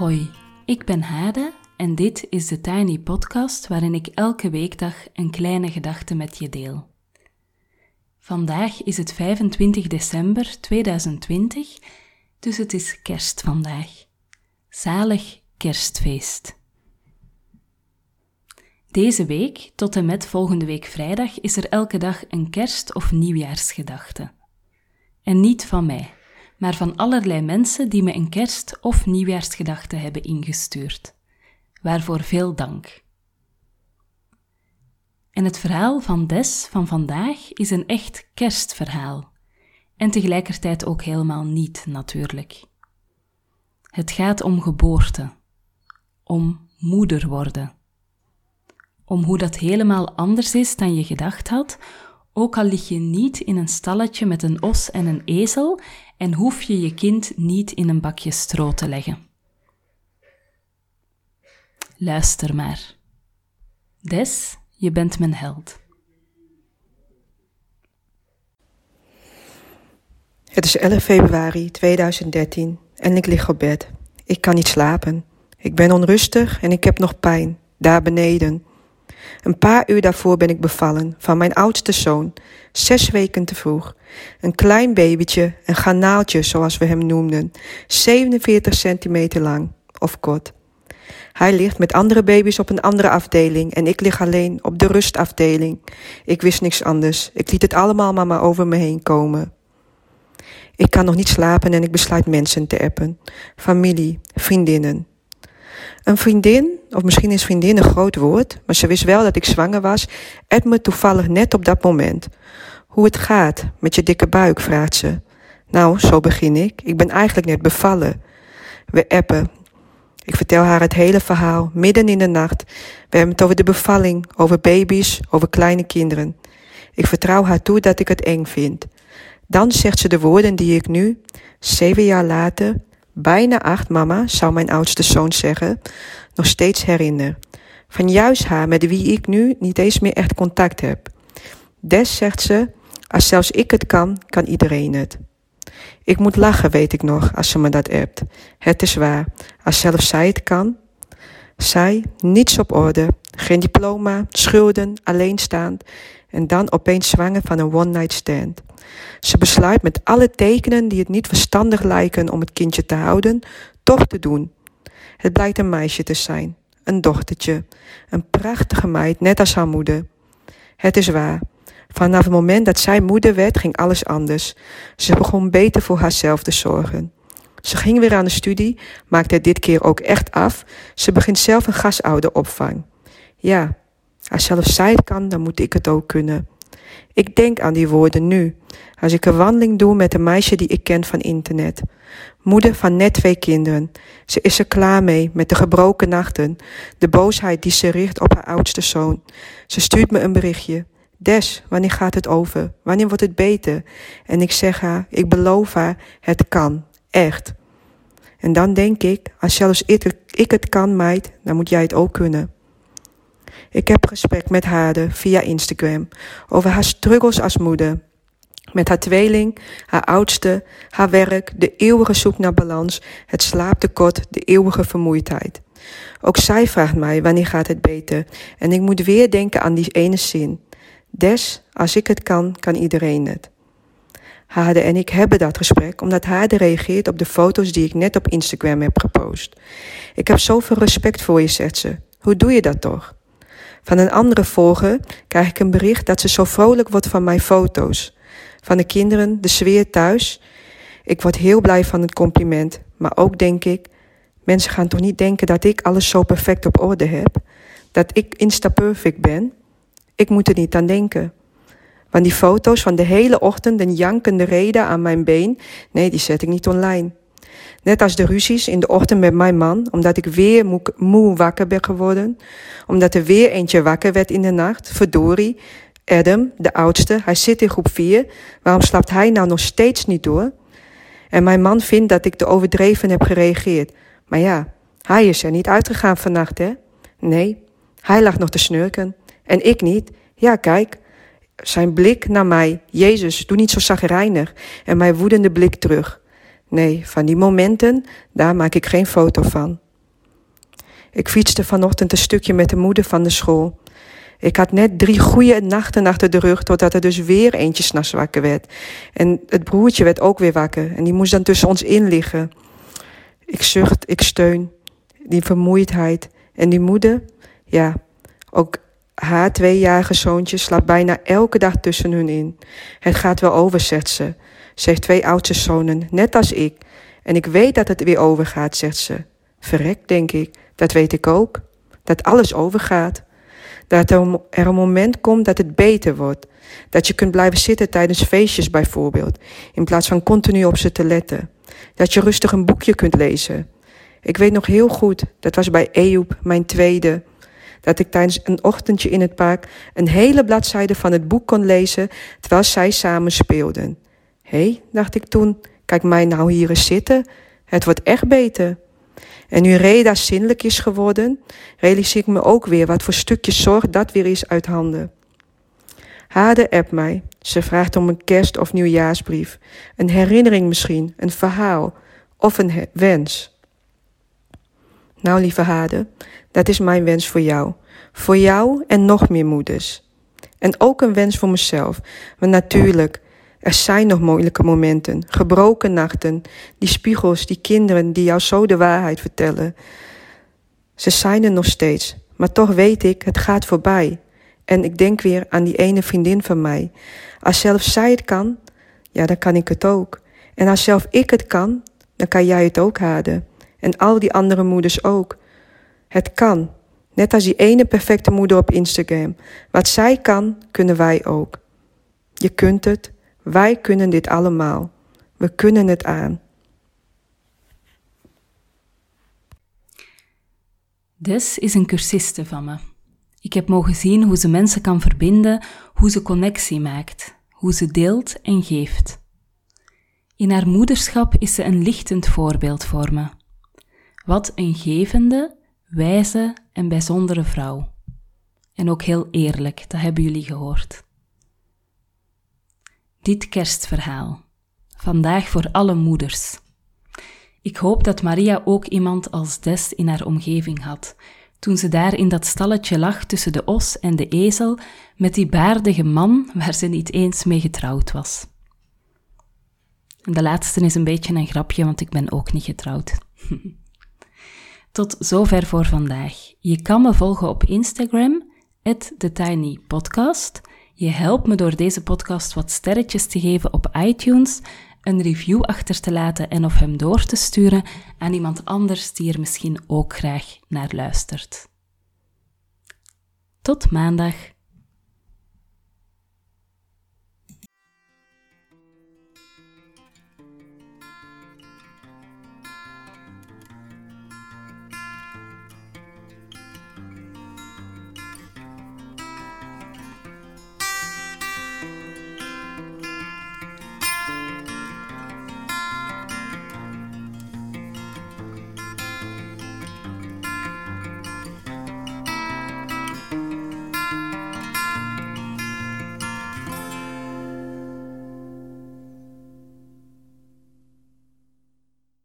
Hoi, ik ben Hade en dit is de Tiny Podcast waarin ik elke weekdag een kleine gedachte met je deel. Vandaag is het 25 december 2020, dus het is kerst vandaag. Zalig kerstfeest. Deze week, tot en met volgende week vrijdag, is er elke dag een kerst- of nieuwjaarsgedachte. En niet van mij maar van allerlei mensen die me een kerst- of nieuwjaarsgedachte hebben ingestuurd. Waarvoor veel dank. En het verhaal van Des van vandaag is een echt kerstverhaal. En tegelijkertijd ook helemaal niet, natuurlijk. Het gaat om geboorte, om moeder worden, om hoe dat helemaal anders is dan je gedacht had, ook al lig je niet in een stalletje met een os en een ezel en hoef je je kind niet in een bakje stro te leggen. Luister maar. Des, je bent mijn held. Het is 11 februari 2013 en ik lig op bed. Ik kan niet slapen. Ik ben onrustig en ik heb nog pijn, daar beneden. Een paar uur daarvoor ben ik bevallen van mijn oudste zoon, zes weken te vroeg. Een klein babytje, een garnaaltje zoals we hem noemden, 47 centimeter lang of kort. Hij ligt met andere baby's op een andere afdeling en ik lig alleen op de rustafdeling. Ik wist niks anders. Ik liet het allemaal maar, maar over me heen komen. Ik kan nog niet slapen en ik besluit mensen te appen. Familie, vriendinnen. Een vriendin, of misschien is vriendin een groot woord, maar ze wist wel dat ik zwanger was, et me toevallig net op dat moment. Hoe het gaat met je dikke buik, vraagt ze. Nou, zo begin ik. Ik ben eigenlijk net bevallen. We appen. Ik vertel haar het hele verhaal, midden in de nacht. We hebben het over de bevalling, over baby's, over kleine kinderen. Ik vertrouw haar toe dat ik het eng vind. Dan zegt ze de woorden die ik nu, zeven jaar later, bijna acht mama, zou mijn oudste zoon zeggen, nog steeds herinner. Van juist haar met wie ik nu niet eens meer echt contact heb. Des zegt ze, als zelfs ik het kan, kan iedereen het. Ik moet lachen, weet ik nog, als ze me dat hebt. Het is waar, als zelfs zij het kan. Zij, niets op orde, geen diploma, schulden, alleenstaand en dan opeens zwanger van een one-night stand. Ze besluit met alle tekenen die het niet verstandig lijken om het kindje te houden, toch te doen. Het blijkt een meisje te zijn, een dochtertje, een prachtige meid, net als haar moeder. Het is waar. Vanaf het moment dat zij moeder werd, ging alles anders. Ze begon beter voor haarzelf te zorgen. Ze ging weer aan de studie, maakte het dit keer ook echt af. Ze begint zelf een gasouderopvang. Ja, als zelfs zij het kan, dan moet ik het ook kunnen. Ik denk aan die woorden nu, als ik een wandeling doe met een meisje die ik ken van internet. Moeder van net twee kinderen. Ze is er klaar mee met de gebroken nachten, de boosheid die ze richt op haar oudste zoon. Ze stuurt me een berichtje. Des, wanneer gaat het over? Wanneer wordt het beter? En ik zeg haar, ik beloof haar, het kan. Echt. En dan denk ik, als zelfs ik, het kan, meid, dan moet jij het ook kunnen. Ik heb gesprek met haar via Instagram over haar struggles als moeder. Met haar tweeling, haar oudste, haar werk, de eeuwige zoek naar balans, het slaaptekort, de eeuwige vermoeidheid. Ook zij vraagt mij wanneer gaat het beter en ik moet weer denken aan die ene zin. Des, als ik het kan, kan iedereen het. Hade en ik hebben dat gesprek omdat Hade reageert op de foto's die ik net op Instagram heb gepost. Ik heb zoveel respect voor je, zegt ze. Hoe doe je dat toch? Van een andere volger krijg ik een bericht dat ze zo vrolijk wordt van mijn foto's. Van de kinderen, de sfeer thuis. Ik word heel blij van het compliment, maar ook denk ik, mensen gaan toch niet denken dat ik alles zo perfect op orde heb? Dat ik insta-perfect ben? Ik moet er niet aan denken. Want die foto's van de hele ochtend een jankende reden aan mijn been, nee, die zet ik niet online. Net als de ruzies in de ochtend met mijn man, omdat ik weer moe, wakker ben geworden. Omdat er weer eentje wakker werd in de nacht. Verdorie. Adam, de oudste, hij zit in groep 4. Waarom slaapt hij nou nog steeds niet door? En mijn man vindt dat ik te overdreven heb gereageerd. Maar ja, hij is er niet uitgegaan vannacht, hè? Nee, hij lag nog te snurken. En ik niet. Ja, kijk, zijn blik naar mij. Jezus, doe niet zo zagrijnig. En mijn woedende blik terug. Nee, van die momenten, daar maak ik geen foto van. Ik fietste vanochtend een stukje met de moeder van de school. Ik had net drie goede nachten achter de rug, totdat er dus weer eentje s'nachts wakker werd. En het broertje werd ook weer wakker en die moest dan tussen ons in liggen. Ik zucht, ik steun, die vermoeidheid. En die moeder, ja, ook haar tweejarige zoontje slaapt bijna elke dag tussen hun in. Het gaat wel over, zegt ze. Ze heeft twee oudste zonen, net als ik. En ik weet dat het weer overgaat, zegt ze. Verrek, denk ik. Dat weet ik ook. Dat alles overgaat. Dat er een moment komt dat het beter wordt. Dat je kunt blijven zitten tijdens feestjes bijvoorbeeld, in plaats van continu op ze te letten. Dat je rustig een boekje kunt lezen. Ik weet nog heel goed, dat was bij Ejoep, mijn tweede, dat ik tijdens een ochtendje in het park een hele bladzijde van het boek kon lezen terwijl zij samen speelden. Hé, hey, dacht ik toen, kijk mij nou hier eens zitten. Het wordt echt beter. En nu Reda zinnelijk is geworden, realiseer ik me ook weer wat voor stukje zorg dat weer is uit handen. Hade app mij. Ze vraagt om een kerst- of nieuwjaarsbrief. Een herinnering misschien, een verhaal of een wens. Nou, lieve Hade, dat is mijn wens voor jou. Voor jou en nog meer moeders. En ook een wens voor mezelf. Want natuurlijk, er zijn nog moeilijke momenten, gebroken nachten, die spiegels, die kinderen die jou zo de waarheid vertellen. Ze zijn er nog steeds, maar toch weet ik, het gaat voorbij. En ik denk weer aan die ene vriendin van mij. Als zelfs zij het kan, ja, dan kan ik het ook. En als zelf ik het kan, dan kan jij het ook haden. En al die andere moeders ook. Het kan. Net als die ene perfecte moeder op Instagram. Wat zij kan, kunnen wij ook. Je kunt het. Wij kunnen dit allemaal. We kunnen het aan. Des is een cursiste van me. Ik heb mogen zien hoe ze mensen kan verbinden, hoe ze connectie maakt, hoe ze deelt en geeft. In haar moederschap is ze een lichtend voorbeeld voor me. Wat een gevende, wijze en bijzondere vrouw. En ook heel eerlijk, dat hebben jullie gehoord. Dit kerstverhaal. Vandaag voor alle moeders. Ik hoop dat Maria ook iemand als Des in haar omgeving had, toen ze daar in dat stalletje lag tussen de os en de ezel met die baardige man waar ze niet eens mee getrouwd was. En de laatste is een beetje een grapje, want ik ben ook niet getrouwd. Tot zover voor vandaag. Je kan me volgen op Instagram, TheTinyPodcast. Je helpt me door deze podcast wat sterretjes te geven op iTunes, een review achter te laten en of hem door te sturen aan iemand anders die er misschien ook graag naar luistert. Tot maandag.